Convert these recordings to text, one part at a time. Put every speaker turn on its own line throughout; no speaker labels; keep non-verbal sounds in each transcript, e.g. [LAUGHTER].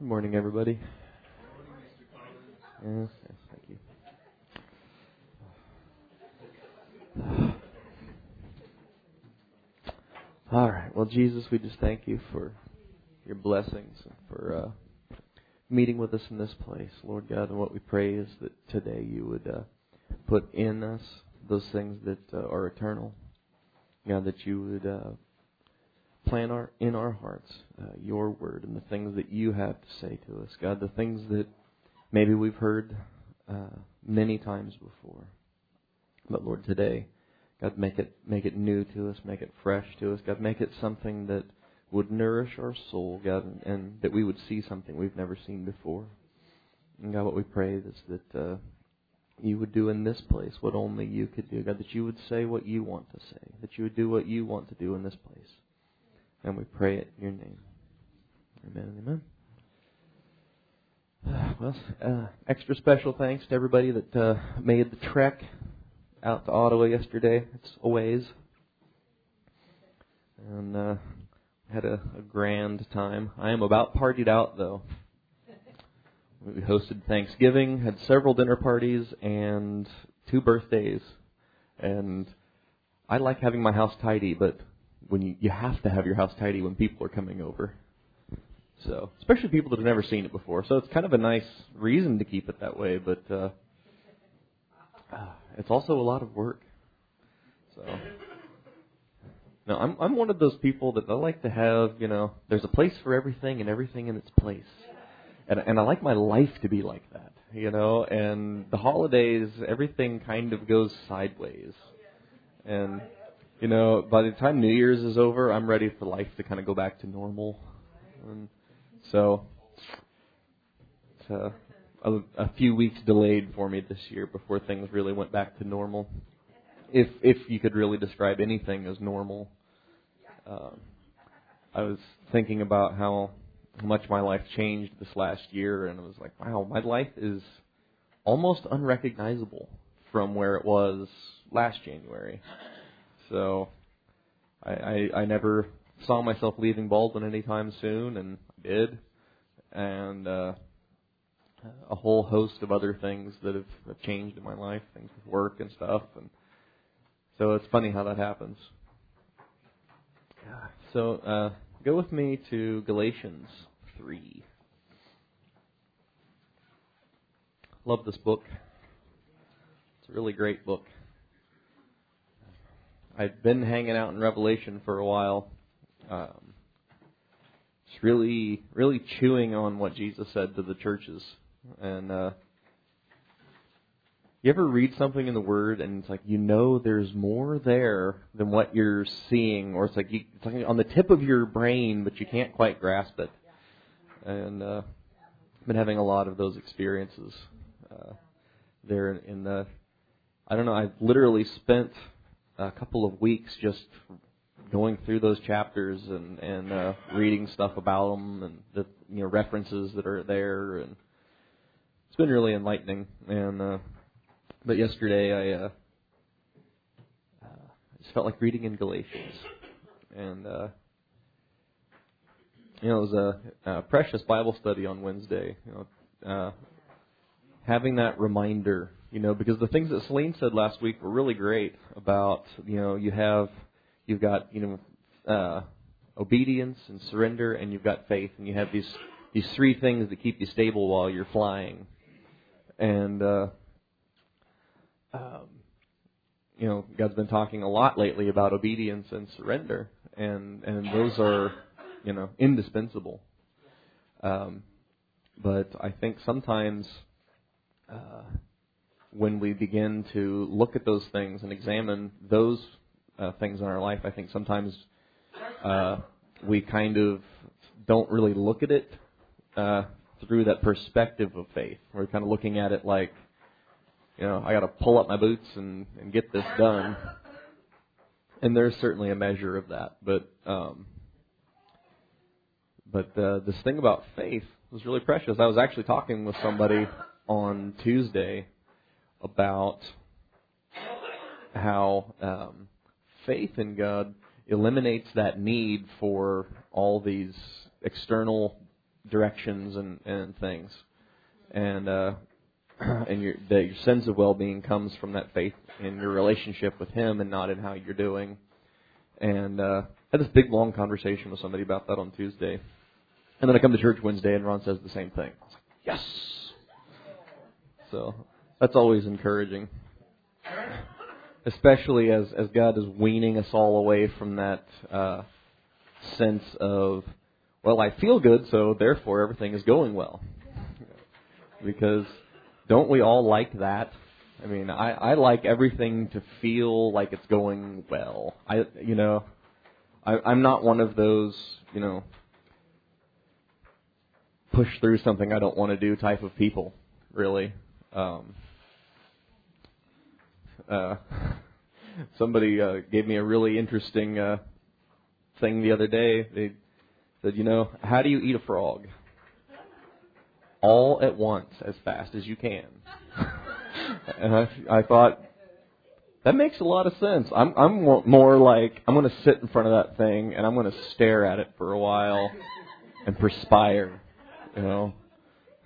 Good morning, everybody. Yes, yes, thank you. All right. Well, Jesus, we just thank you for your blessings and for uh, meeting with us in this place, Lord God. And what we pray is that today you would uh, put in us those things that uh, are eternal. God, that you would uh, plant our, in our hearts uh, your word and the things that you have to say to us. God, the things that maybe we've heard uh, many times before. But Lord, today, God, make it make it new to us, make it fresh to us. God, make it something that would nourish our soul, God, and, and that we would see something we've never seen before. And God, what we pray is that uh, you would do in this place what only you could do. God, that you would say what you want to say, that you would do what you want to do in this place. And we pray it in your name. Amen and amen. [SIGHS] Well, uh, extra special thanks to everybody that uh, made the trek out to Ottawa yesterday. It's a ways. And uh, had a, a grand time. I am about partied out, though. We hosted Thanksgiving, had several dinner parties, and two birthdays. And I like having my house tidy, but when you you have to have your house tidy when people are coming over. So, especially people that have never seen it before. So it's kind of a nice reason to keep it that way, but uh, it's also a lot of work. So, no, I'm I'm one of those people that I like to have. You know, there's a place for everything and everything in its place, and and I like my life to be like that. You know, and the holidays, everything kind of goes sideways, and you know, by the time New Year's is over, I'm ready for life to kind of go back to normal. And so, it's a, a, a few weeks delayed for me this year before things really went back to normal. If if you could really describe anything as normal, um, I was thinking about how much my life changed this last year, and I was like, wow, my life is almost unrecognizable from where it was last January. So I, I, I never saw myself leaving Baldwin anytime soon, and I did. And uh, a whole host of other things that have, have changed in my life, things with work and stuff. And so it's funny how that happens. So uh, go with me to Galatians 3. Love this book. It's a really great book. I've been hanging out in Revelation for a while. Um, just really, really chewing on what Jesus said to the churches. And uh, you ever read something in the Word and it's like you know there's more there than what you're seeing, or it's like you, it's like on the tip of your brain, but you can't quite grasp it. And uh, I've been having a lot of those experiences uh, there in the. I don't know. I've literally spent a couple of weeks just going through those chapters and and uh, reading stuff about them and the you know references that are there. And it's been really enlightening. And uh, but yesterday I uh, uh, just felt like reading in Galatians. And uh, you know it was a, a precious Bible study on Wednesday you know uh, having that reminder you know, because the things that Celine said last week were really great about, you know, you have, you've got, you know, uh, obedience and surrender, and you've got faith, and you have these these three things that keep you stable while you're flying. And uh, um, you know, God's been talking a lot lately about obedience and surrender, and and those are, you know, indispensable. Um, but I think sometimes. Uh, when we begin to look at those things and examine those uh, things in our life, I think sometimes uh, we kind of don't really look at it uh, through that perspective of faith. We're kind of looking at it like, you know, I got to pull up my boots and, and get this done. And there's certainly a measure of that, but um, but uh, this thing about faith was really precious. I was actually talking with somebody on Tuesday about how um, faith in God eliminates that need for all these external directions and and things, and uh, [CLEARS THROAT] and your that your sense of well-being comes from that faith in your relationship with Him and not in how you're doing. And uh, I had this big long conversation with somebody about that on Tuesday, and then I come to church Wednesday and Ron says the same thing. I was like, yes. So that's always encouraging, especially as as God is weaning us all away from that uh, sense of, well, I feel good, so therefore everything is going well. Because don't we all like that? I mean, I, I like everything to feel like it's going well. I, you know, I, I'm not one of those, you know, push through something I don't want to do type of people, really. Um, uh, [LAUGHS] somebody uh, gave me a really interesting uh, thing the other day. They said, you know, how do you eat a frog? All at once, as fast as you can. [LAUGHS] and I, I thought, that makes a lot of sense. I'm, I'm more like, I'm going to sit in front of that thing and I'm going to stare at it for a while and perspire, you know.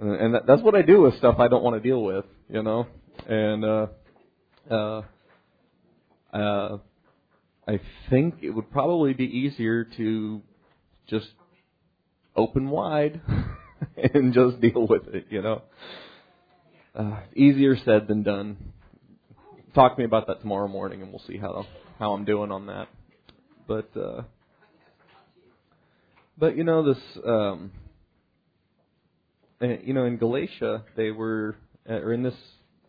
And, and that, that's what I do with stuff I don't want to deal with, you know. And, uh, uh, uh, I think it would probably be easier to just open wide [LAUGHS] and just deal with it, you know. Uh, easier said than done. Talk to me about that tomorrow morning, and we'll see how how I'm doing on that. But uh, but you know this, um, you know in Galatia they were, uh, or in this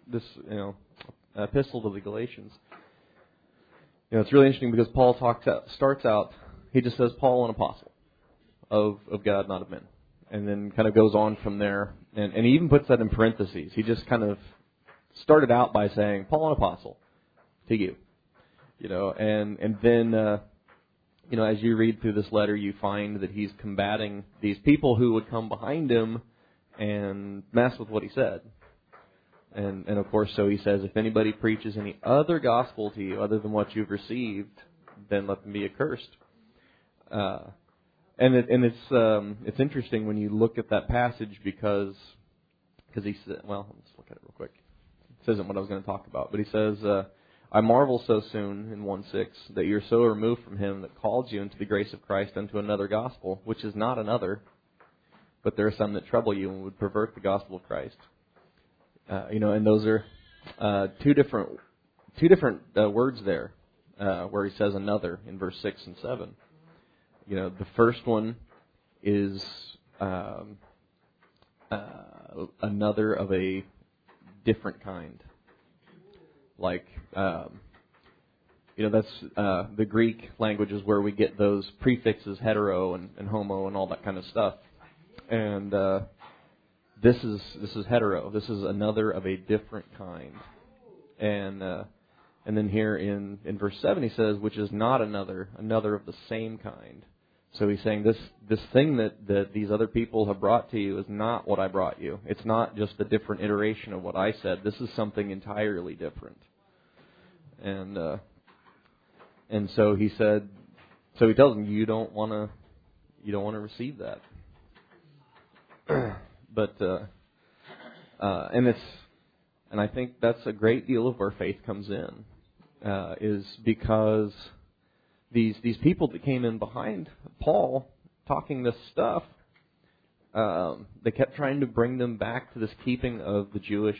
this you know epistle to the Galatians you know, it's really interesting because Paul talks out, starts out, he just says Paul an apostle of of God, not of men, and then kind of goes on from there, and and he even puts that in parentheses. He just kind of started out by saying Paul an apostle to you, you know, and and then. Uh, you know, as you read through this letter, you find that he's combating these people who would come behind him and mess with what he said. And, and of course, so he says, if anybody preaches any other gospel to you other than what you've received, then let them be accursed. Uh, and it, and it's um, it's interesting when you look at that passage because because he said, well, let's look at it real quick. This isn't what I was going to talk about, but he says, uh, I marvel so soon in one six that you're so removed from him that called you into the grace of Christ unto another gospel, which is not another, but there are some that trouble you and would pervert the gospel of Christ. Uh, you know, and those are uh, two different two different uh, words there, uh, where he says another in verse six and seven. You know, the first one is um, uh, another of a different kind, like. Um, you know that's uh, the Greek language is where we get those prefixes hetero and, and homo and all that kind of stuff, and uh, this is this is hetero. This is another of a different kind. And uh, and then here in in verse seven he says, which is not another, another of the same kind. So he's saying this this thing that that these other people have brought to you is not what I brought you. It's not just a different iteration of what I said. This is something entirely different. And uh, and so he said, so he tells them, you don't want to you don't want to receive that. [CLEARS THROAT] but uh, uh, and it's and I think that's a great deal of where faith comes in uh, is because these these people that came in behind Paul talking this stuff, um, they kept trying to bring them back to this keeping of the Jewish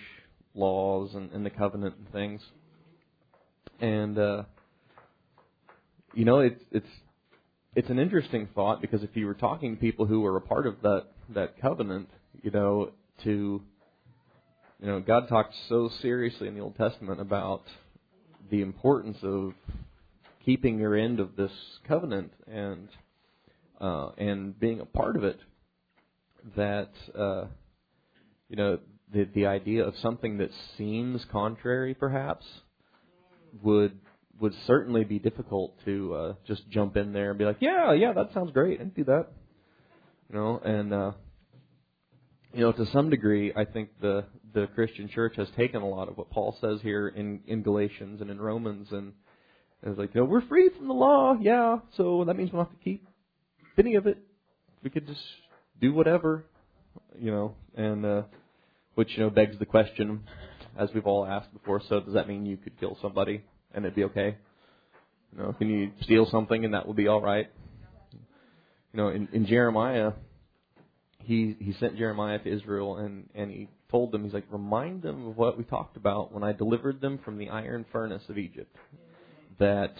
laws and, and the covenant and things, and uh, you know it's it's it's an interesting thought because if you were talking to people who were a part of that that covenant, you know, to you know, God talks so seriously in the Old Testament about the importance of keeping your end of this covenant and uh, and being a part of it. That uh, you know the the idea of something that seems contrary, perhaps, would would certainly be difficult to uh, just jump in there and be like, yeah, yeah, that sounds great, and do that. You know, and uh, you know, to some degree, I think the the Christian church has taken a lot of what Paul says here in in Galatians and in Romans, and it's like, you know, we're free from the law, yeah, so that means we don't have to keep any of it. We could just do whatever, you know, and uh, which you know begs the question, as we've all asked before. So does that mean you could kill somebody and it'd be okay? You know, can you steal something and that would be all right? You know, in, in Jeremiah, he he sent Jeremiah to Israel and and he told them he's like remind them of what we talked about when I delivered them from the iron furnace of Egypt that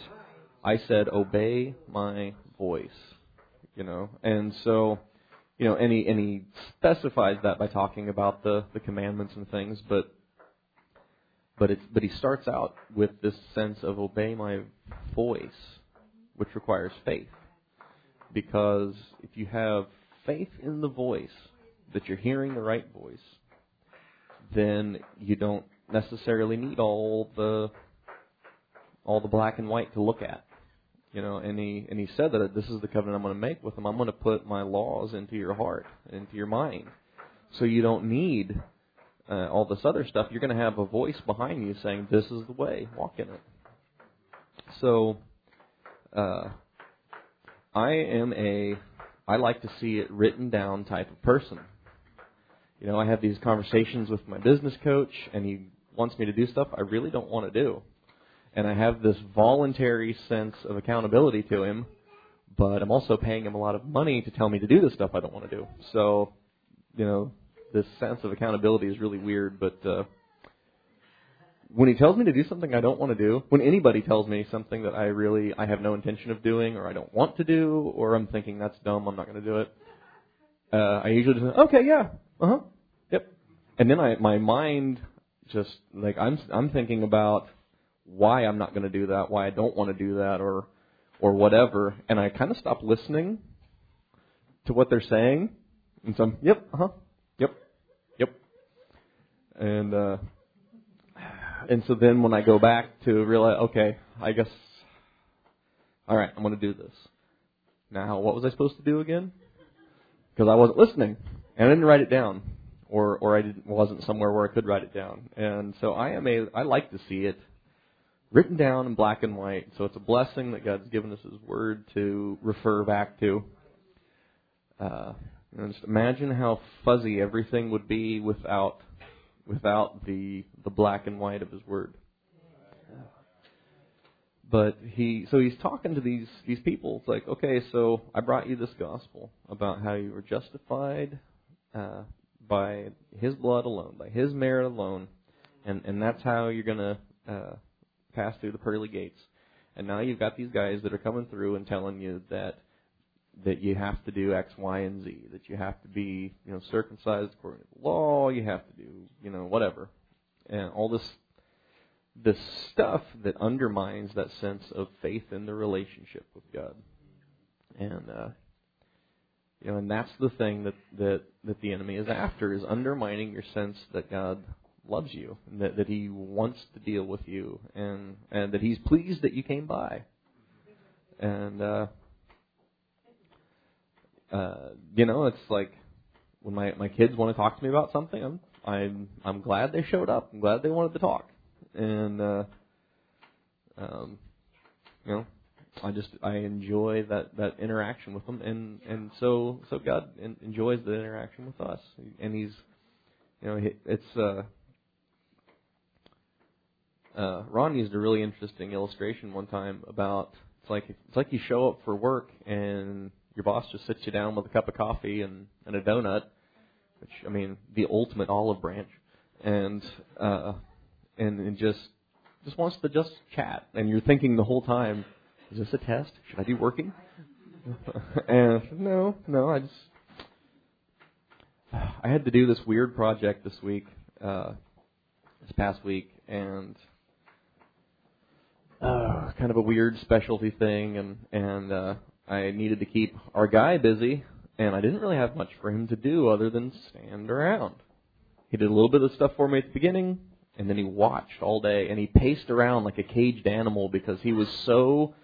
I said obey my voice you know? And so you know and he and he specifies that by talking about the the commandments and things but but it's but he starts out with this sense of obey my voice which requires faith. Because if you have faith in the voice, that you're hearing the right voice, then you don't necessarily need all the all the black and white to look at. You know, and he and he said that this is the covenant I'm going to make with them. I'm going to put my laws into your heart, into your mind, so you don't need uh, all this other stuff. You're going to have a voice behind you saying, "This is the way. Walk in it." So, uh, I am a I like to see it written down type of person. You know, I have these conversations with my business coach, and he wants me to do stuff I really don't want to do. And I have this voluntary sense of accountability to him, but I'm also paying him a lot of money to tell me to do the stuff I don't want to do. So, you know, this sense of accountability is really weird, but uh, when he tells me to do something I don't want to do, when anybody tells me something that I really I have no intention of doing or I don't want to do or I'm thinking that's dumb, I'm not going to do it. Uh, I usually just okay, yeah, uh huh, yep, and then I my mind just like I'm I'm thinking about why I'm not going to do that, why I don't want to do that, or or whatever, and I kind of stop listening to what they're saying, and so I'm, yep, uh huh, yep, yep, and uh, and so then when I go back to realize, okay, I guess, all right, I'm going to do this. Now, what was I supposed to do again? Because I wasn't listening, and I didn't write it down, or or I didn't, wasn't somewhere where I could write it down. And so I am a, I like to see it written down in black and white. So it's a blessing that God's given us His Word to refer back to. Uh, and just imagine how fuzzy everything would be without without the the black and white of his word. But he so he's talking to these these people. It's like, okay, so I brought you this gospel about how you were justified uh, by His blood alone, by His merit alone, and and that's how you're gonna uh, pass through the pearly gates. And now you've got these guys that are coming through and telling you that that you have to do X, Y, and Z, that you have to be, you know, circumcised according to the law, you have to do, you know, whatever. And all this this stuff that undermines that sense of faith in the relationship with God. And uh you know, and that's the thing that, that, that the enemy is after is undermining your sense that God loves you and that, that he wants to deal with you and and that he's pleased that you came by. And uh uh, you know, it's like when my my kids want to talk to me about something, I'm I'm I'm glad they showed up. I'm glad they wanted to talk, and uh, um, you know, I just I enjoy that that interaction with them, and and so so God enjoys the interaction with us, and He's, you know, it's uh. Uh, Ron used a really interesting illustration one time about it's like it's like you show up for work and your boss just sits you down with a cup of coffee and, and a donut, which I mean, the ultimate olive branch, and uh, and and just just wants to just chat, and you're thinking the whole time, is this a test? Should I be working? [LAUGHS] and no, no, I just [SIGHS] I had to do this weird project this week, uh, this past week, and uh, kind of a weird specialty thing, and and uh, I needed to keep our guy busy, and I didn't really have much for him to do other than stand around. He did a little bit of stuff for me at the beginning, and then he watched all day, and he paced around like a caged animal because he was so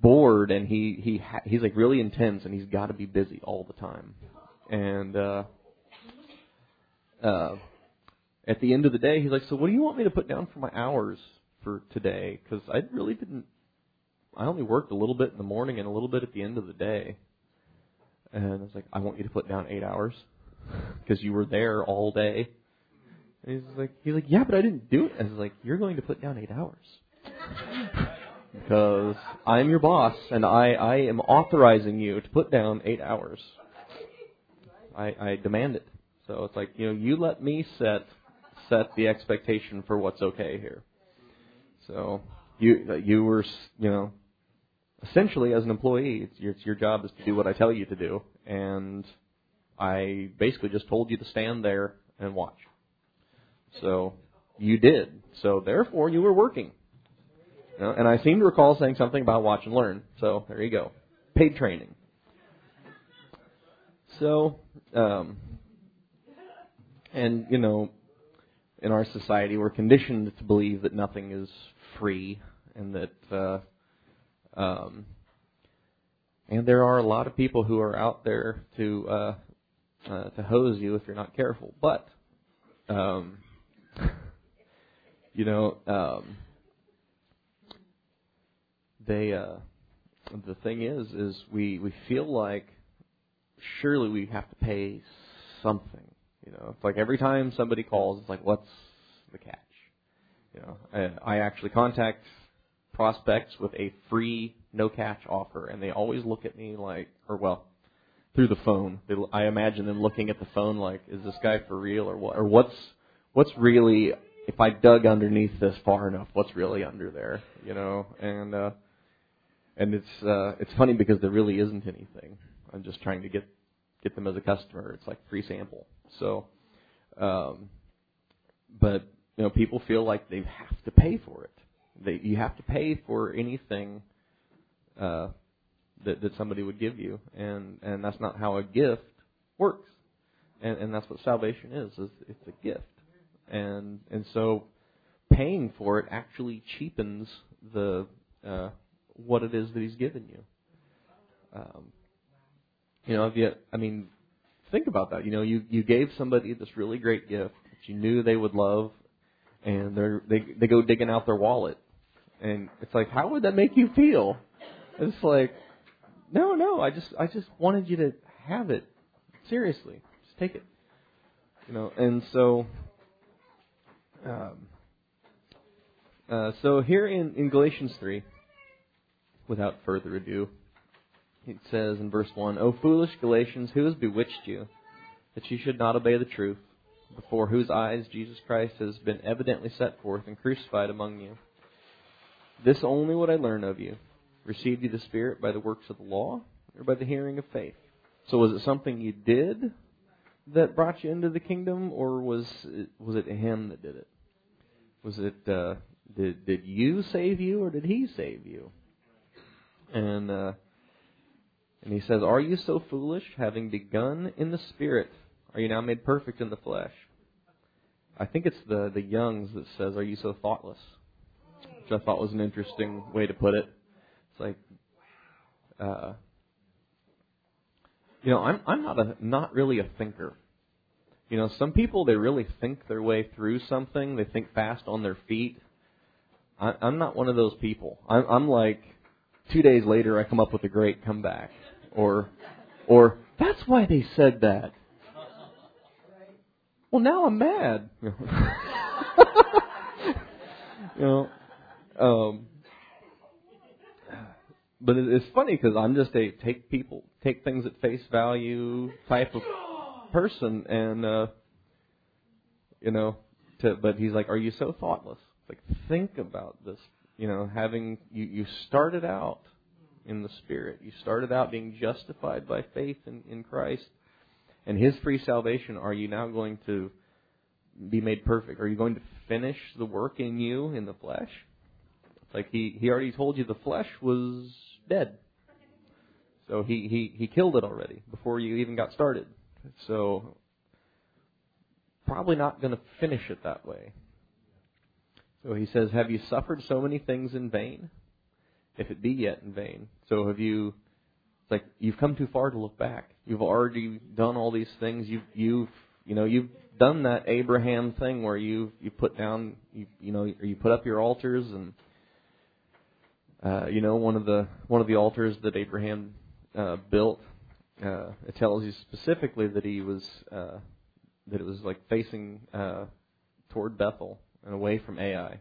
bored, and he he ha- he's like really intense, and he's got to be busy all the time. And uh, uh, at the end of the day, he's like, "So what do you want me to put down for my hours for today? Because I really didn't I only worked a little bit in the morning and a little bit at the end of the day. And I was like, I want you to put down eight hours because you were there all day. And he's like, he's like, yeah, but I didn't do it. I was like, you're going to put down eight hours because I'm your boss and I I am authorizing you to put down eight hours. I I demand it. So it's like you know you let me set set the expectation for what's okay here. So you you were you know essentially as an employee it's your, it's your job is to do what I tell you to do and I basically just told you to stand there and watch. So you did. So therefore you were working. And I seem to recall saying something about watch and learn. So there you go. Paid training. So um and you know in our society we're conditioned to believe that nothing is free and that uh um, and there are a lot of people who are out there to uh, uh, to hose you if you're not careful. But um, [LAUGHS] you know, um, they uh, the thing is, is we we feel like surely we have to pay something. You know, it's like every time somebody calls, it's like, what's the catch? You know, I, I actually contact prospects with a free no catch offer, and they always look at me like, or well, through the phone. They, I imagine them looking at the phone like, is this guy for real or what? Or what's what's really if I dug underneath this far enough, what's really under there? You know, and uh, and it's uh, it's funny because there really isn't anything. I'm just trying to get get them as a customer. It's like free sample. So, um, but you know, people feel like they have to pay for it. They, you have to pay for anything uh, that that somebody would give you, and and that's not how a gift works. And and that's what salvation is. Is it's a gift, and and so paying for it actually cheapens the uh, what it is that He's given you. Um, you know, if you, I mean, think about that. You know, you you gave somebody this really great gift that you knew they would love, and they're they they go digging out their wallet and it's like, how would that make you feel? It's like, no, no, I just, I just wanted you to have it. Seriously, just take it. You know, and so, um, uh, so here in, in Galatians 3, without further ado, it says in verse 1, O foolish Galatians, who has bewitched you, that you should not obey the truth, before whose eyes Jesus Christ has been evidently set forth and crucified among you? This only would I learn of you. Received you the Spirit by the works of the law or by the hearing of faith? So was it something you did that brought you into the kingdom, or was it, was it Him that did it? Was it uh, did did you save you, or did He save you? And uh, and He says, "Are you so foolish, having begun in the Spirit, are you now made perfect in the flesh?" I think it's the the Young's that says, "Are you so thoughtless?" Which I thought was an interesting way to put it. It's like, uh, you know, I'm I'm not a not really a thinker. You know, some people they really think their way through something. They think fast on their feet. I, I'm not one of those people. I'm, I'm like, two days later I come up with a great comeback, or, or that's why they said that. Well, now I'm mad. [LAUGHS] you know, [LAUGHS] um, but it's funny because I'm just a take people take things at face value type of person, and uh, you know, to but he's like, are you so thoughtless? Like, think about this. You know, having you you started out in the Spirit, you started out being justified by faith in, in Christ and His free salvation. Are you now going to be made perfect? Are you going to finish the work in you in the flesh? Like he, he already told you the flesh was dead. So he, he, he killed it already before you even got started. So probably not going to finish it that way. So he says, Have you suffered so many things in vain? If it be yet in vain. So have you like you've come too far to look back. You've already done all these things. You've you've you know, you've done that Abraham thing where you you put down you you know, you put up your altars and uh, you know, one of the one of the altars that Abraham uh, built uh, it tells you specifically that he was uh, that it was like facing uh, toward Bethel and away from Ai.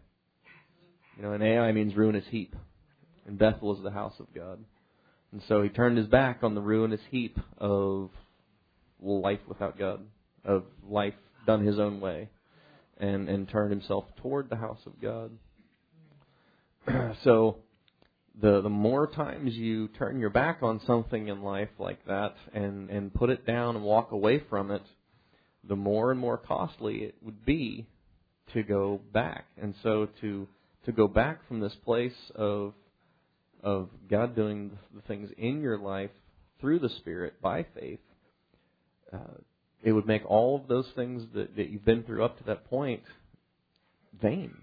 You know, and Ai means ruinous heap, and Bethel is the house of God. And so he turned his back on the ruinous heap of life without God, of life done his own way, and and turned himself toward the house of God. [CLEARS THROAT] so the the more times you turn your back on something in life like that and and put it down and walk away from it, the more and more costly it would be to go back. And so to to go back from this place of of God doing the things in your life through the Spirit by faith, uh, it would make all of those things that, that you've been through up to that point vain.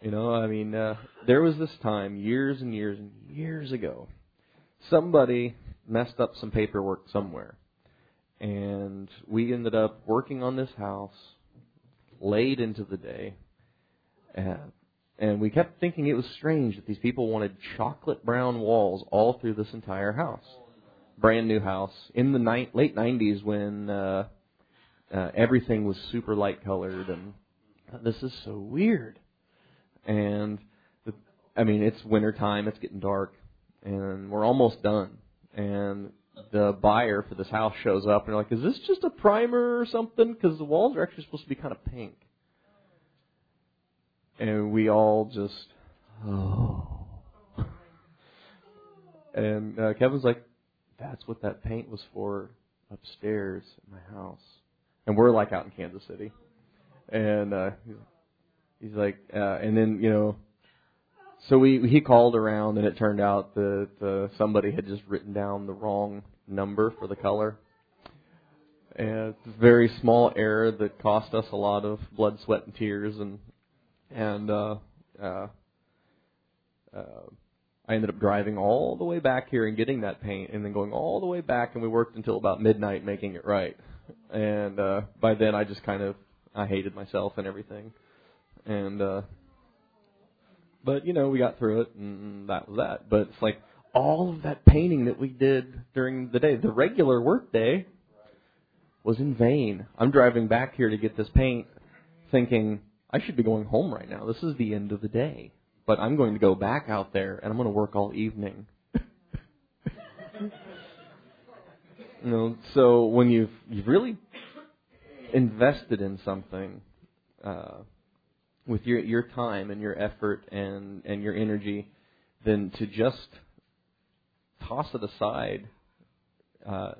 You know, I mean, uh, there was this time years and years and years ago, somebody messed up some paperwork somewhere, and we ended up working on this house late into the day, and, and we kept thinking it was strange that these people wanted chocolate brown walls all through this entire house, brand new house in the ni- late '90s when uh, uh, everything was super light colored, and this is so weird and the, I mean it's winter time, it's getting dark, and we're almost done. And the buyer for this house shows up, and they're like, "Is this just a primer or something? Because the walls are actually supposed to be kind of pink." And we all just, oh. And uh, Kevin's like, "That's what that paint was for upstairs in my house." And we're like out in Kansas City, and uh, he's like, He's like, uh, and then you know, so we he called around, and it turned out that uh, somebody had just written down the wrong number for the color. And it's a very small error that cost us a lot of blood, sweat, and tears, and and uh, uh, uh, I ended up driving all the way back here and getting that paint, and then going all the way back, and we worked until about midnight making it right. And uh, by then, I just kind of I hated myself and everything and uh but you know we got through it and that was that. But it's like all of that painting that we did during the day the regular work day was in vain. I'm driving back here to get this paint thinking i should be going home right now. This is the end of the day. But i'm going to go back out there and i'm going to work all evening. [LAUGHS] You know so when you've you've really invested in something uh with your your time and your effort and and your energy than to just toss it aside uh,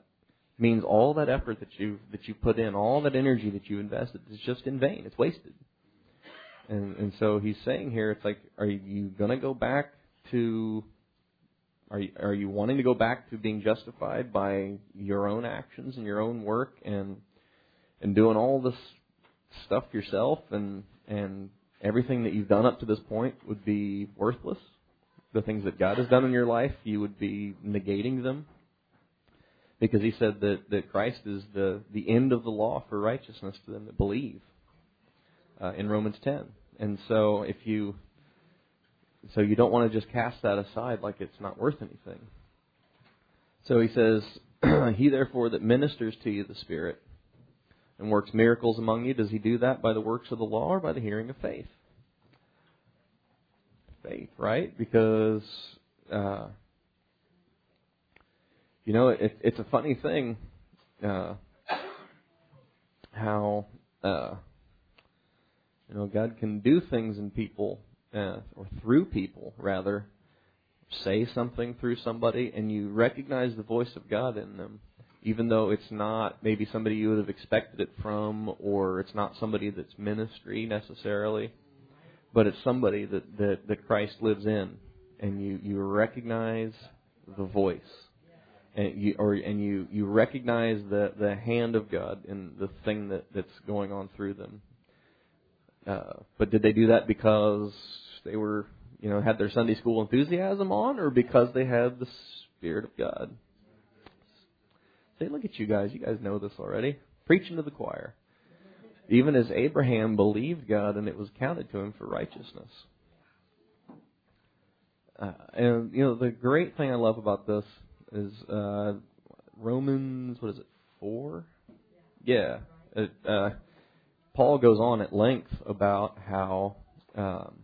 means all that effort that you that you put in, all that energy that you invested is just in vain. It's wasted. And and so he's saying here, it's like, are you going to go back to? Are you, are you wanting to go back to being justified by your own actions and your own work and and doing all this stuff yourself and and everything that you've done up to this point would be worthless. The things that God has done in your life, you would be negating them. Because he said that, that Christ is the, the end of the law for righteousness to them that believe uh, in Romans 10. And so if you so you don't want to just cast that aside like it's not worth anything. So he says, [CLEARS THROAT] He therefore that ministers to you the Spirit and works miracles among you, does he do that by the works of the law or by the hearing of faith? Faith, right? Because, uh, you know, it, it's a funny thing uh, how, uh, you know, God can do things in people, uh, or through people, rather, say something through somebody, and you recognize the voice of God in them even though it's not maybe somebody you would have expected it from, or it's not somebody that's ministry necessarily, but it's somebody that, that, that Christ lives in, and you, you recognize the voice, and you or and you, you recognize the, the hand of God in the thing that, that's going on through them. Uh, but did they do that because they were, you know, had their Sunday school enthusiasm on, or because they had the Spirit of God? Say, look at you guys. You guys know this already. Preaching to the choir. Even as Abraham believed God and it was counted to him for righteousness. Uh, and, you know, the great thing I love about this is uh, Romans. What is it? Four. Yeah. It, uh, Paul goes on at length about how um,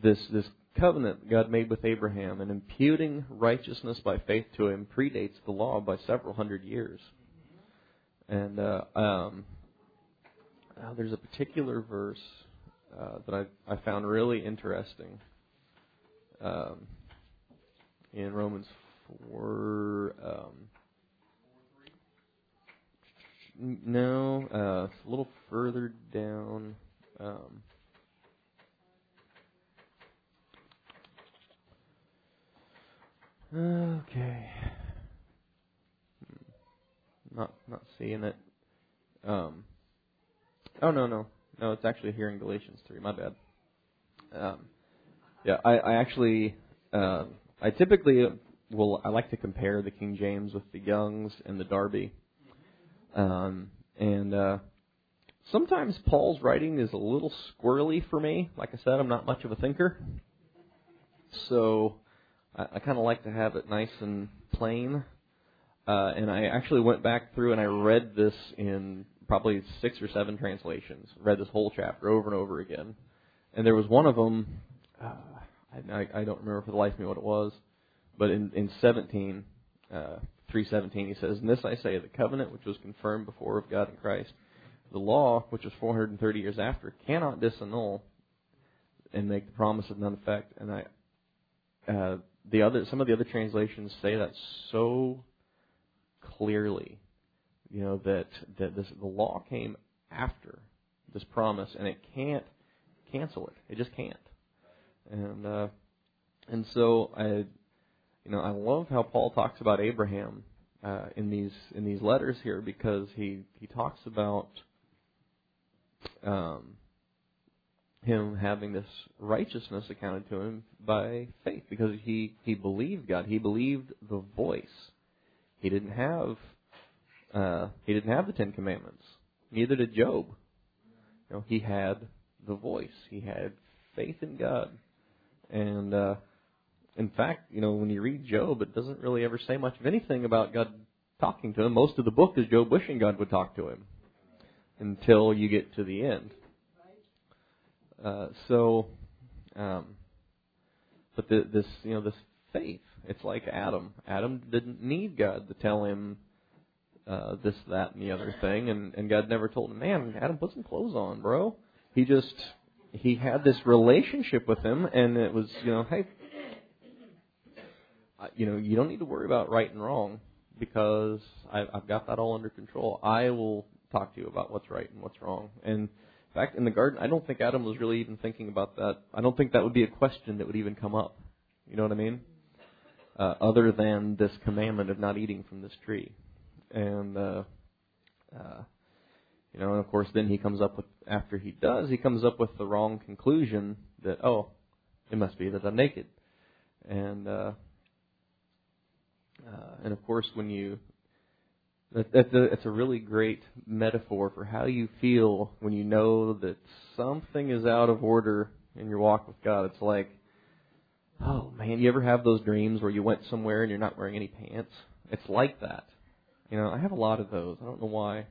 this this covenant God made with Abraham and imputing righteousness by faith to him predates the law by several hundred years. And uh, um, uh, there's a particular verse uh, that I, I found really interesting um, in Romans 4. Um, no, uh, a little further down. Um, Okay. Not not seeing it. Um. Oh no no no! It's actually here in Galatians three. My bad. Um. Yeah, I I actually uh, I typically will I like to compare the King James with the Youngs and the Darby. Um. And uh, sometimes Paul's writing is a little squirrely for me. Like I said, I'm not much of a thinker. So I, I kind of like to have it nice and plain. Uh, and I actually went back through and I read this in probably six or seven translations. Read this whole chapter over and over again. And there was one of them. Uh, I, I don't remember for the life of me what it was, but in in 17, uh, 317, he says, "And this I say: the covenant which was confirmed before of God in Christ, the law which was 430 years after, cannot disannul and make the promise of none effect." And I, uh, the other some of the other translations say that so clearly, you know that that this the law came after this promise and it can't cancel it. It just can't. And uh, and so I, you know, I love how Paul talks about Abraham uh, in these in these letters here because he he talks about um, him having this righteousness accounted to him by faith because he he believed God. He believed the voice. He didn't have uh, he didn't have the Ten Commandments. Neither did Job. You know, he had the voice. He had faith in God, and uh, in fact, you know, when you read Job, it doesn't really ever say much of anything about God talking to him. Most of the book is Job wishing God would talk to him until you get to the end. Uh, so, um, but the, this, you know, this faith, it's like Adam. Adam didn't need God to tell him uh, this, that, and the other thing, and, and God never told him, "Man, Adam, put some clothes on, bro." He just he had this relationship with him, and it was, you know, hey, you know, you don't need to worry about right and wrong because I've, I've got that all under control. I will talk to you about what's right and what's wrong, and in fact, in the garden, I don't think Adam was really even thinking about that. I don't think that would be a question that would even come up. You know what I mean? Uh, other than this commandment of not eating from this tree, and uh, uh, you know, and of course, then he comes up with after he does, he comes up with the wrong conclusion that oh, it must be that I'm naked, and uh, uh, and of course, when you that's a, it's a really great metaphor for how you feel when you know that something is out of order in your walk with God. It's like, oh man, you ever have those dreams where you went somewhere and you're not wearing any pants? It's like that. You know, I have a lot of those. I don't know why.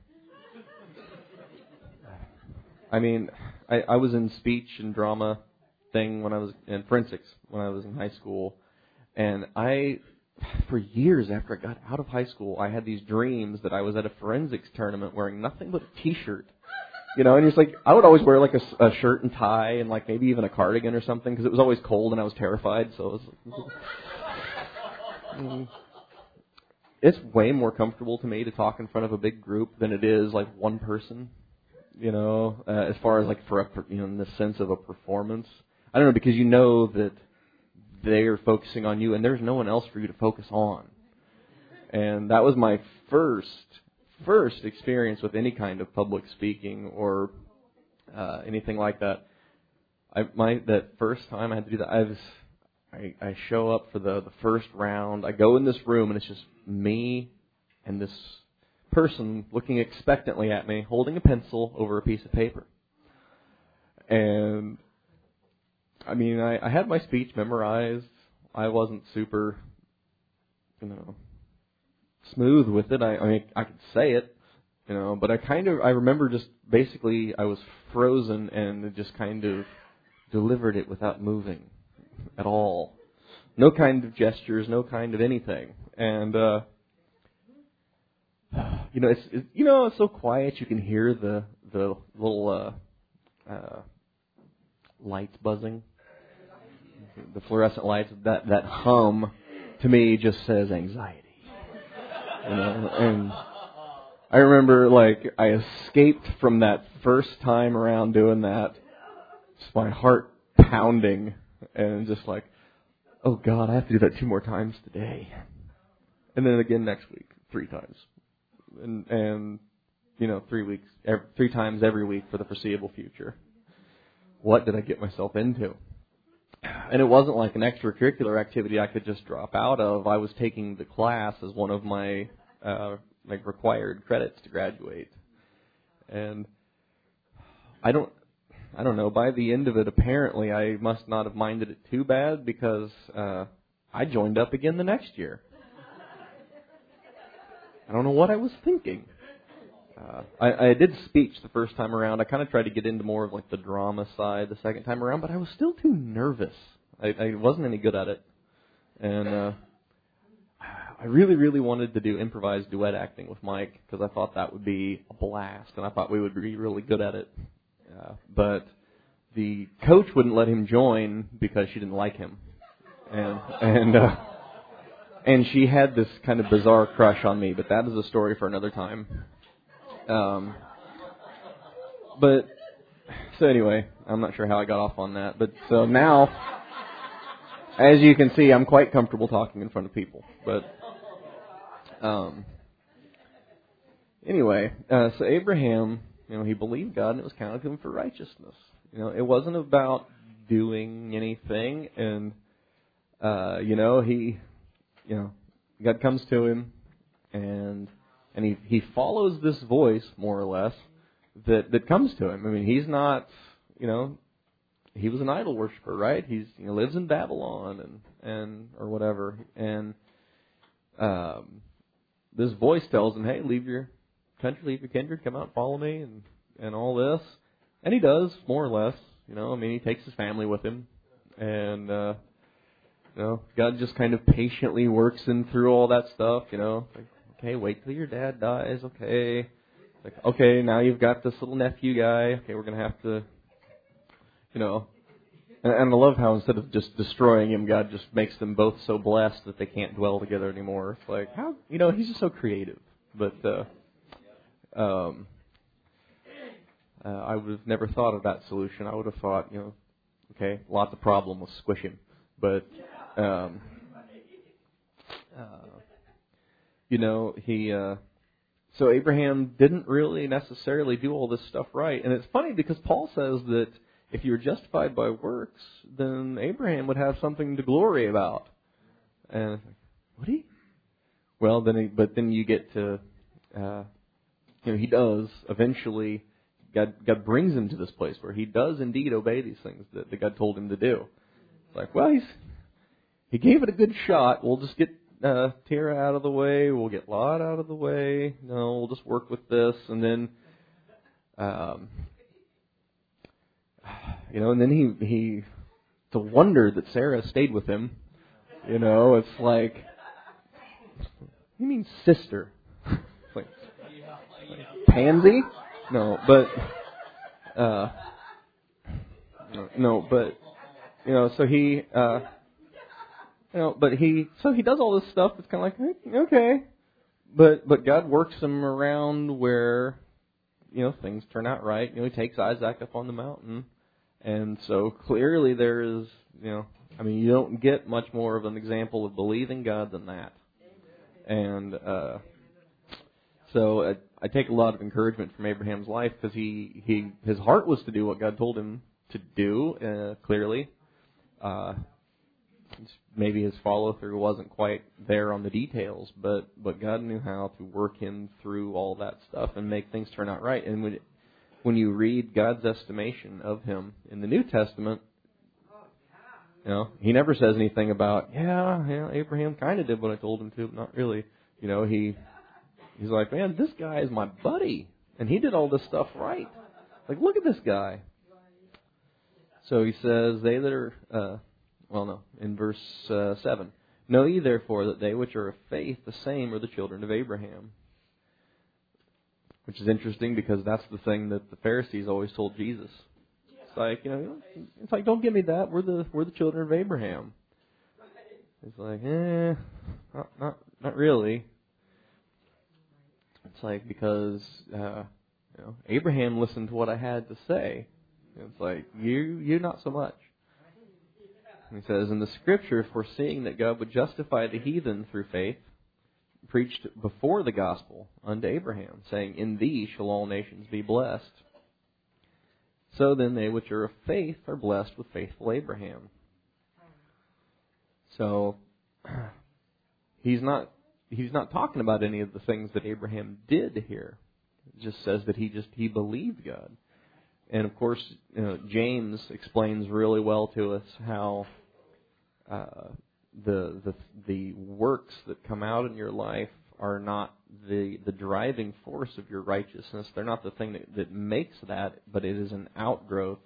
I mean, I, I was in speech and drama thing when I was in forensics when I was in high school, and I for years after I got out of high school, I had these dreams that I was at a forensics tournament wearing nothing but a T-shirt. You know, and it's like I would always wear like a, a shirt and tie and like maybe even a cardigan or something because it was always cold and I was terrified. So it was, [LAUGHS] mm, it's way more comfortable to me to talk in front of a big group than it is like one person. You know, uh, as far as like for a you know in the sense of a performance. I don't know because you know that they are focusing on you, and there's no one else for you to focus on. And that was my first first experience with any kind of public speaking or uh, anything like that. I my that first time I had to do that. I was I, I show up for the the first round. I go in this room and it's just me and this person looking expectantly at me, holding a pencil over a piece of paper. And I mean, I, I had my speech memorized. I wasn't super you know, smooth with it. I, I mean, I could say it, you know, but I kind of I remember just basically I was frozen and just kind of delivered it without moving at all. No kind of gestures, no kind of anything. And uh you know, it's it, you know, it's so quiet you can hear the the little uh uh lights buzzing. The fluorescent lights, that that hum to me just says anxiety. You know, and I remember like I escaped from that first time around doing that, just my heart pounding and just like, oh God, I have to do that two more times today, and then again next week, three times, and and you know three weeks, every, three times every week for the foreseeable future. What did I get myself into? and it wasn't like an extracurricular activity I could just drop out of. I was taking the class as one of my uh, like required credits to graduate, and I don't. I don't know. By the end of it, apparently, I must not have minded it too bad because uh, I joined up again the next year. I don't know what I was thinking. Uh, I, I did speech the first time around. I kind of tried to get into more of like the drama side the second time around, but I was still too nervous. I, I wasn't any good at it, and uh, I really, really wanted to do improvised duet acting with Mike because I thought that would be a blast, and I thought we would be really good at it. But the coach wouldn't let him join because she didn't like him, and and uh, and she had this kind of bizarre crush on me. But that is a story for another time. Um, but so anyway, I'm not sure how I got off on that. But so now, as you can see, I'm quite comfortable talking in front of people. But um, anyway, uh, so Abraham, you know, he believed God and it was counted to him for righteousness. You know, it wasn't about doing anything, and uh, you know, he, you know, God comes to him and and he he follows this voice more or less that that comes to him. I mean, he's not, you know, he was an idol worshiper, right? He's he lives in Babylon and and or whatever, and um, this voice tells him, "Hey, leave your country, leave your kindred, come out, and follow me," and and all this, and he does more or less. You know, I mean, he takes his family with him, and uh, you know, God just kind of patiently works him through all that stuff. You know, like, Okay, wait till your dad dies. Okay. Like, okay, now you've got this little nephew guy. Okay, we're gonna have to, you know. And, and I love how instead of just destroying him, God just makes them both so blessed that they can't dwell together anymore. It's like how you know He's just so creative. But uh, um, uh, I would have never thought of that solution. I would have thought, you know, okay, lots of problem with squish him, but um, uh, you know, he uh so Abraham didn't really necessarily do all this stuff right. And it's funny because Paul says that if you're justified by works, then Abraham would have something to glory about. And would he? Well, then, he, but then you get to, uh, you know, he does eventually. God, God brings him to this place where he does indeed obey these things that, that God told him to do. It's like, well, he's he gave it a good shot. We'll just get uh, Terah out of the way. We'll get Lot out of the way. No, we'll just work with this, and then, um, you know, and then he he. It's a wonder that Sarah stayed with him. You know, it's like, you mean sister? Pansy? No, but uh, no, but you know, so he. uh you know, but he so he does all this stuff. It's kind of like okay, but but God works him around where you know things turn out right. You know, he takes Isaac up on the mountain, and so clearly there is you know, I mean, you don't get much more of an example of believing God than that. And uh, so I, I take a lot of encouragement from Abraham's life because he he his heart was to do what God told him to do. Uh, clearly, uh, maybe his follow through wasn't quite there on the details, but but God knew how to work him through all that stuff and make things turn out right. And when when you read God's estimation of him in the New Testament, You know, he never says anything about, yeah, yeah, Abraham kind of did what I told him to, but not really. You know, he he's like, man, this guy is my buddy, and he did all this stuff right. Like, look at this guy. So he says, they that are, uh, well, no, in verse uh, seven, know ye therefore that they which are of faith, the same are the children of Abraham. Which is interesting because that's the thing that the Pharisees always told Jesus. It's like, you know, it's like, don't give me that. We're the we're the children of Abraham. It's like, eh, not not not really. It's like because uh, you know Abraham listened to what I had to say. It's like you you not so much. he says in the scripture, foreseeing that God would justify the heathen through faith, preached before the gospel unto Abraham, saying, In thee shall all nations be blessed. So then they which are of faith are blessed with faithful Abraham. So [CLEARS THROAT] he's not he's not talking about any of the things that Abraham did here. It just says that he just he believed God. And of course, you know, James explains really well to us how uh, the the the works that come out in your life are not the the driving force of your righteousness. They're not the thing that, that makes that, but it is an outgrowth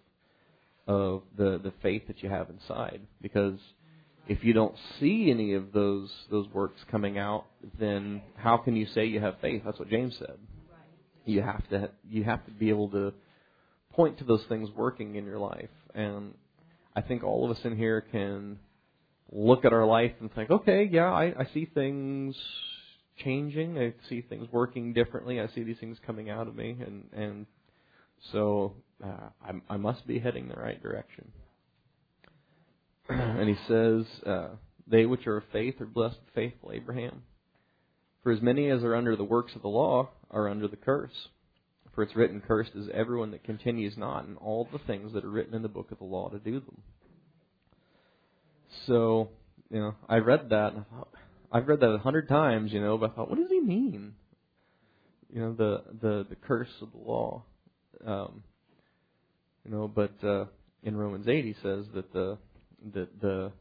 of the the faith that you have inside. Because if you don't see any of those those works coming out, then how can you say you have faith? That's what James said. You have to you have to be able to point to those things working in your life, and I think all of us in here can look at our life and think, okay, yeah, I, I see things changing. I see things working differently. I see these things coming out of me, and and so uh, I, I must be heading the right direction. [CLEARS THROAT] and he says, uh, "They which are of faith are blessed with faithful Abraham. For as many as are under the works of the law are under the curse. For it's written, Cursed is everyone that continues not in all the things that are written in the book of the law to do them." So, you know, I read that and I thought, I've read that a hundred times, you know, but I thought, what does he mean? You know, the the the curse of the law. Um, you know, but uh, in Romans eight he says that the that the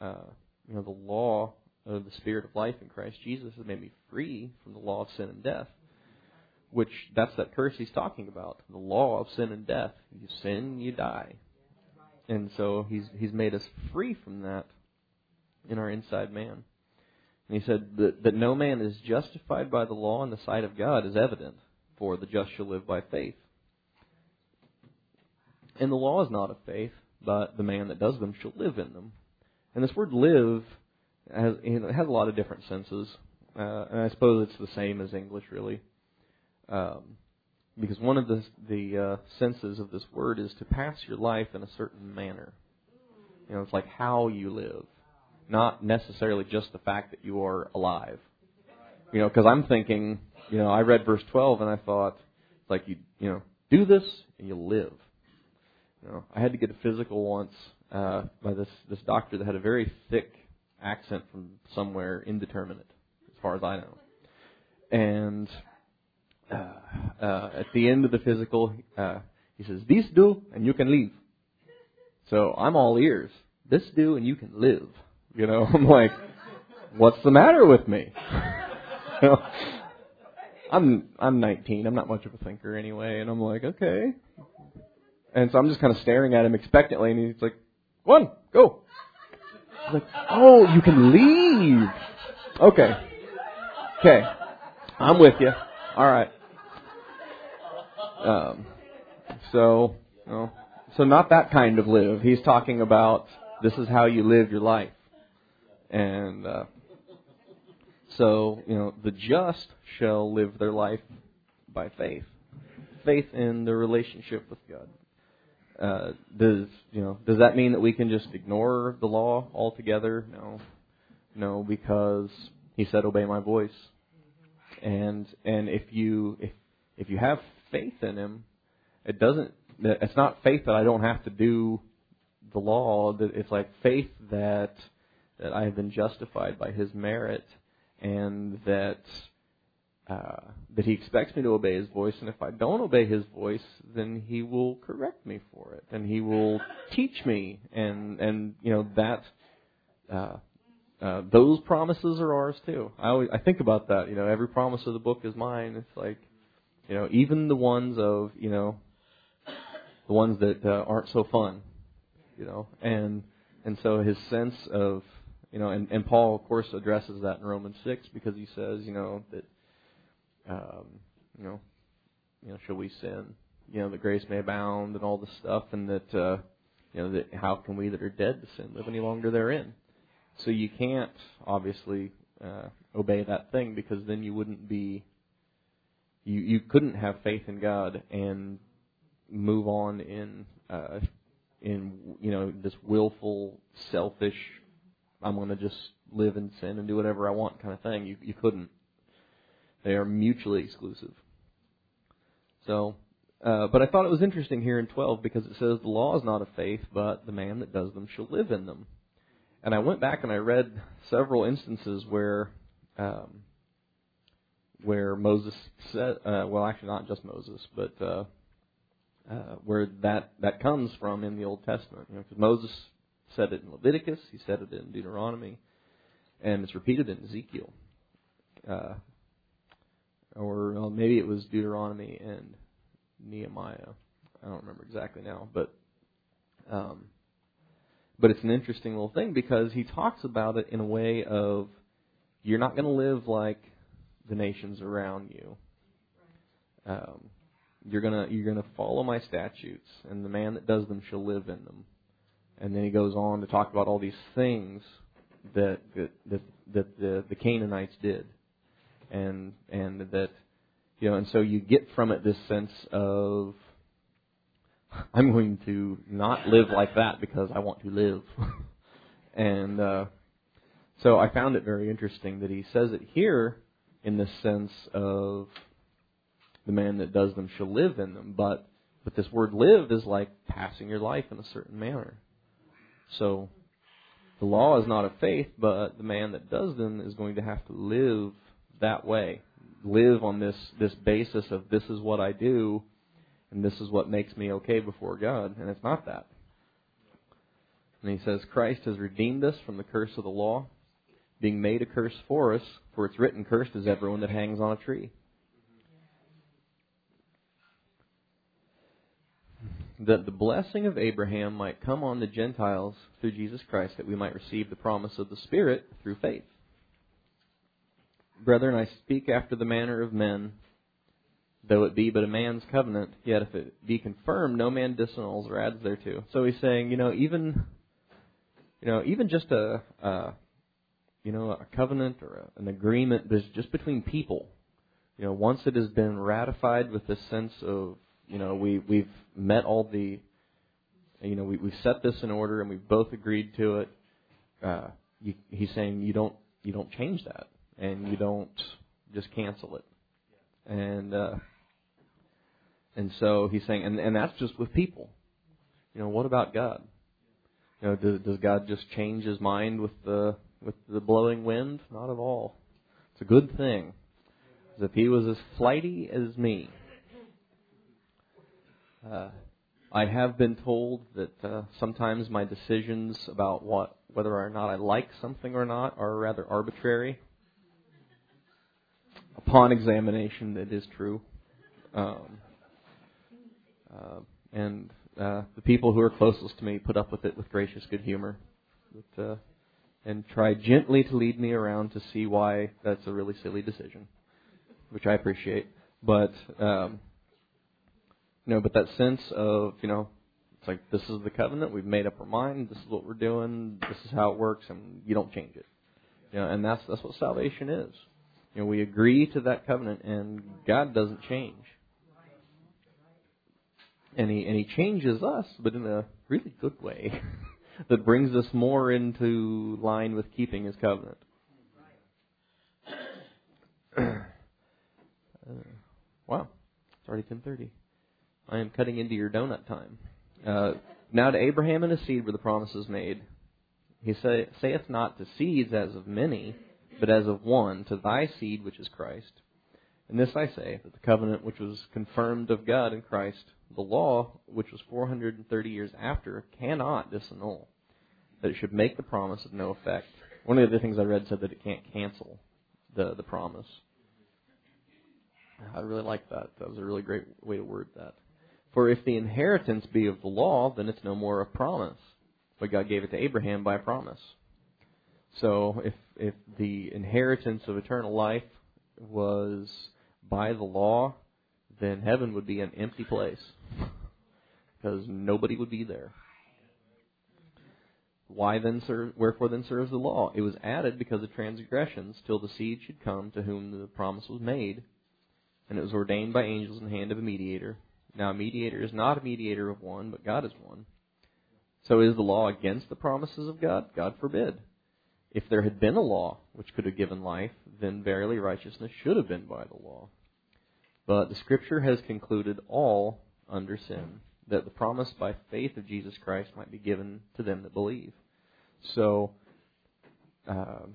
uh, you know the law of the Spirit of life in Christ Jesus has made me free from the law of sin and death. Which that's that curse he's talking about, the law of sin and death. You sin, you die. And so he's he's made us free from that in our inside man. And he said that, that no man is justified by the law in the sight of God is evident, for the just shall live by faith. And the law is not of faith, but the man that does them shall live in them. And this word live has, has a lot of different senses. Uh, and I suppose it's the same as English, really. Um, because one of the the uh, senses of this word is to pass your life in a certain manner. You know, it's like how you live, not necessarily just the fact that you are alive. You know, because I'm thinking, you know, I read verse 12 and I thought, like you, you know, do this and you'll live. You know, I had to get a physical once uh, by this this doctor that had a very thick accent from somewhere indeterminate, as far as I know, and uh, uh, at the end of the physical, uh, he says, "This do, and you can leave." So I'm all ears. This do, and you can live. You know, [LAUGHS] I'm like, what's the matter with me? [LAUGHS] I'm I'm 19. I'm not much of a thinker anyway, and I'm like, okay. And so I'm just kind of staring at him expectantly, and he's like, "One, go." I'm like, oh, you can leave. Okay. Okay. I'm with you. All right. Um, so, you know, so not that kind of live. He's talking about this is how you live your life, and uh, so you know the just shall live their life by faith, faith in the relationship with God. Uh, does you know does that mean that we can just ignore the law altogether? No, no, because He said, "Obey my voice." And and if you if if you have faith in Him, it doesn't. It's not faith that I don't have to do the law. That it's like faith that that I have been justified by His merit, and that uh, that he expects me to obey his voice, and if I don't obey his voice, then he will correct me for it, and he will teach me, and and you know that uh, uh, those promises are ours too. I always I think about that. You know, every promise of the book is mine. It's like, you know, even the ones of you know, the ones that uh, aren't so fun, you know, and and so his sense of you know, and, and Paul of course addresses that in Romans six because he says, you know, that um, you know, you know, shall we sin? You know, that grace may abound and all this stuff, and that uh, you know that how can we that are dead to sin live any longer therein? So you can't obviously uh, obey that thing because then you wouldn't be you you couldn't have faith in God and move on in uh, in you know this willful selfish I'm going to just live in sin and do whatever I want kind of thing. You you couldn't. They are mutually exclusive. So, uh, but I thought it was interesting here in 12 because it says the law is not of faith, but the man that does them shall live in them. And I went back and I read several instances where, um, where Moses said, uh, well, actually not just Moses, but uh, uh, where that that comes from in the Old Testament. You know, because Moses said it in Leviticus, he said it in Deuteronomy, and it's repeated in Ezekiel. Uh, or maybe it was Deuteronomy and Nehemiah. I don't remember exactly now, but um, but it's an interesting little thing because he talks about it in a way of you're not going to live like the nations around you. Um, you're gonna you're gonna follow my statutes, and the man that does them shall live in them. And then he goes on to talk about all these things that that that, that the, the Canaanites did and and that you know, and so you get from it this sense of [LAUGHS] I'm going to not live [LAUGHS] like that because I want to live. [LAUGHS] and uh, so I found it very interesting that he says it here in this sense of the man that does them shall live in them, but but this word live is like passing your life in a certain manner. So the law is not of faith, but the man that does them is going to have to live that way. Live on this this basis of this is what I do, and this is what makes me okay before God, and it's not that. And he says, Christ has redeemed us from the curse of the law, being made a curse for us, for it's written, Cursed is everyone that hangs on a tree. That the blessing of Abraham might come on the Gentiles through Jesus Christ, that we might receive the promise of the Spirit through faith. Brethren, I speak after the manner of men, though it be but a man's covenant, yet if it be confirmed, no man disannuls or adds thereto. So he's saying, you know, even, you know, even just a, a you know, a covenant or a, an agreement just between people. You know, once it has been ratified with this sense of, you know, we we've met all the, you know, we we've set this in order and we've both agreed to it. Uh, you, he's saying you don't you don't change that and you don't just cancel it. And uh, and so he's saying, and and that's just with people. You know, what about God? You know, does, does God just change His mind with the with the blowing wind? Not at all. It's a good thing. As if He was as flighty as me. Uh, I have been told that uh, sometimes my decisions about what whether or not I like something or not are rather arbitrary upon examination, that is true. Um, uh, and uh, the people who are closest to me put up with it with gracious good humor, but, uh, and try gently to lead me around to see why that's a really silly decision, which I appreciate. But um, you know, but that sense of you know, it's like this is the covenant. We've made up our mind. This is what we're doing. This is how it works, and you don't change it. You know, and that's that's what salvation is. You know, we agree to that covenant, and God doesn't change. And he and he changes us, but in a really good way [LAUGHS] that brings us more into line with keeping His covenant. [CLEARS THROAT] uh, wow, it's already ten thirty. I am cutting into your donut time. Uh, now to Abraham and his seed were the promises made. He say, saith not to seeds as of many but as of one, to thy seed, which is Christ. And this I say, that the covenant which was confirmed of God in Christ, the law, which was 430 years after, cannot disannul. That it should make the promise of no effect. One of the other things I read said that it can't cancel the, the promise. I really like that. That was a really great way to word that. For if the inheritance be of the law, then it's no more a promise. But God gave it to Abraham by promise. So if if the inheritance of eternal life was by the law, then heaven would be an empty place because nobody would be there. Why then serve, wherefore then serves the law? It was added because of transgressions till the seed should come to whom the promise was made, and it was ordained by angels in the hand of a mediator. Now a mediator is not a mediator of one, but God is one. So is the law against the promises of God? God forbid. If there had been a law which could have given life, then verily righteousness should have been by the law. But the Scripture has concluded all under sin, that the promise by faith of Jesus Christ might be given to them that believe. So, uh,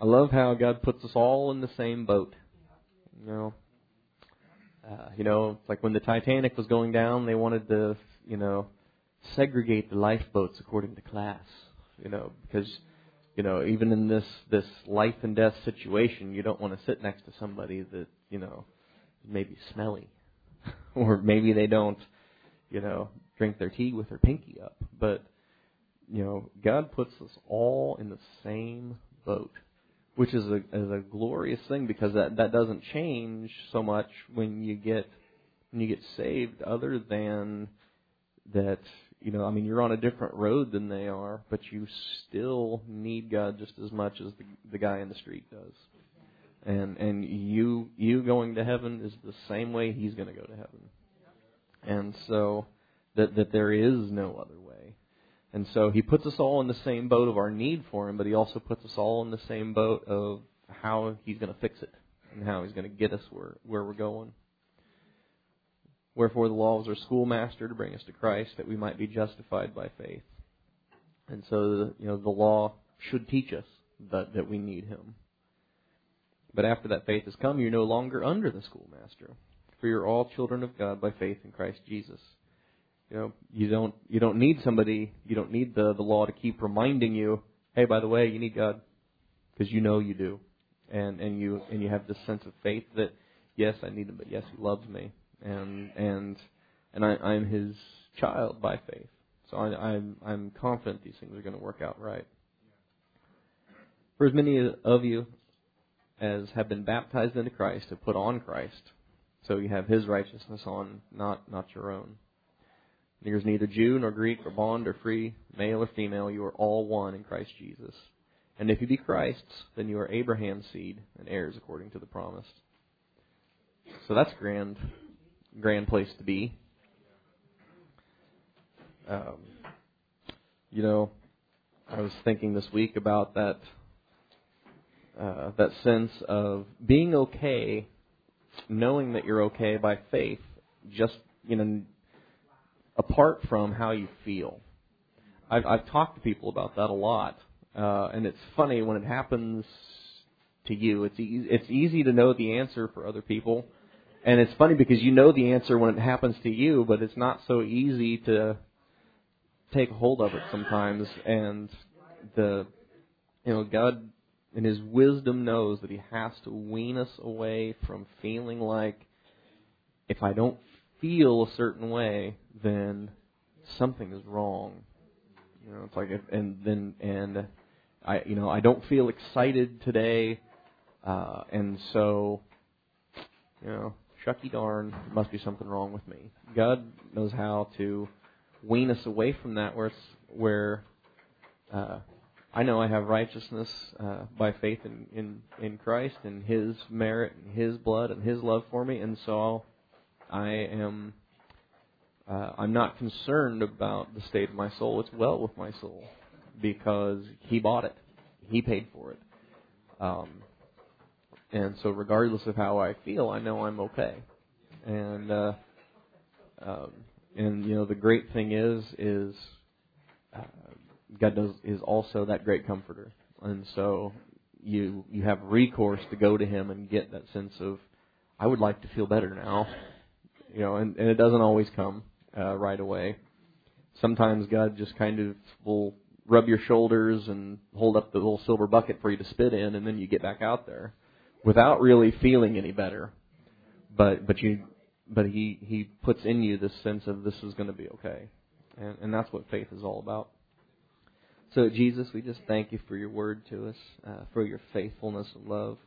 I love how God puts us all in the same boat. You know, uh, you know, it's like when the Titanic was going down, they wanted to, you know, segregate the lifeboats according to class. You know, because you know, even in this this life and death situation, you don't want to sit next to somebody that you know maybe smelly, [LAUGHS] or maybe they don't, you know, drink their tea with their pinky up. But you know, God puts us all in the same boat, which is a is a glorious thing because that that doesn't change so much when you get when you get saved, other than that you know, I mean, you're on a different road than they are, but you still need God just as much as the, the guy in the street does. And and you you going to heaven is the same way he's going to go to heaven. And so that that there is no other way. And so he puts us all in the same boat of our need for him, but he also puts us all in the same boat of how he's going to fix it and how he's going to get us where where we're going. Wherefore the law was our schoolmaster to bring us to Christ, that we might be justified by faith. And so, you know, the law should teach us that, that we need Him. But after that faith has come, you're no longer under the schoolmaster, for you're all children of God by faith in Christ Jesus. You know, you don't you don't need somebody, you don't need the the law to keep reminding you, hey, by the way, you need God, because you know you do, and and you and you have this sense of faith that yes, I need Him, but yes, He loves me, and and and I, I'm His child by faith. So I, I'm I'm confident these things are going to work out right. For as many of you as have been baptized into Christ have put on Christ, so you have His righteousness on, not not your own. There is neither Jew nor Greek or bond or free, male or female. You are all one in Christ Jesus. And if you be Christ's, then you are Abraham's seed and heirs according to the promise. So that's grand grand place to be. Um, you know, I was thinking this week about that uh, that sense of being okay, knowing that you're okay by faith, just you know, apart from how you feel. I've, I've talked to people about that a lot, uh, and it's funny when it happens to you. It's e- it's easy to know the answer for other people and it's funny because you know the answer when it happens to you, but it's not so easy to take hold of it sometimes. And the, you know, God in His wisdom knows that He has to wean us away from feeling like if I don't feel a certain way, then something is wrong. You know, it's like, if, and then, and I, you know, I don't feel excited today, uh, and so, you know, shucky darn, must be something wrong with me. God knows how to wean us away from that, where it's where uh, I know I have righteousness uh, by faith in, in in Christ and His merit and His blood and His love for me, and so I am. Uh, I'm not concerned about the state of my soul. It's well with my soul because He bought it. He paid for it. Um, and so, regardless of how I feel, I know I'm okay. And uh, um, and you know, the great thing is is uh, God does is also that great comforter, and so you you have recourse to go to Him and get that sense of I would like to feel better now, you know, and, and it doesn't always come uh, right away. Sometimes God just kind of will rub your shoulders and hold up the little silver bucket for you to spit in, and then you get back out there without really feeling any better. But but you but he he puts in you this sense of this is going to be okay, and and that's what faith is all about. So Jesus, we just thank you for your word to us, uh, for your faithfulness and love,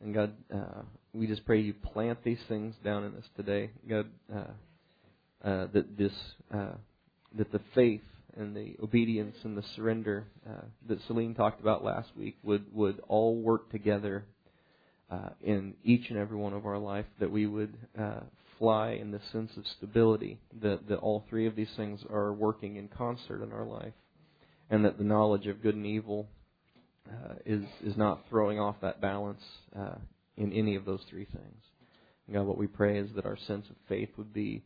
and God, uh, we just pray you plant these things down in us today, God, uh, uh, that this uh, that the faith and the obedience and the surrender uh, that Celine talked about last week would would all work together uh, in each and every one of our life, that we would uh, fly in the sense of stability, that, that all three of these things are working in concert in our life, and that the knowledge of good and evil uh, is, is not throwing off that balance uh, in any of those three things. And God, what we pray is that our sense of faith would be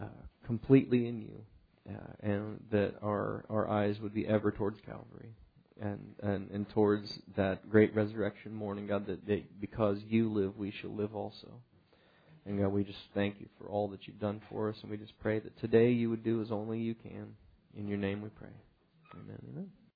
uh, completely in you, uh, and that our, our eyes would be ever towards Calvary and, and, and towards that great resurrection morning, God, that, that because you live, we shall live also. And God, we just thank you for all that you've done for us, and we just pray that today you would do as only you can. In your name we pray. Amen. Amen.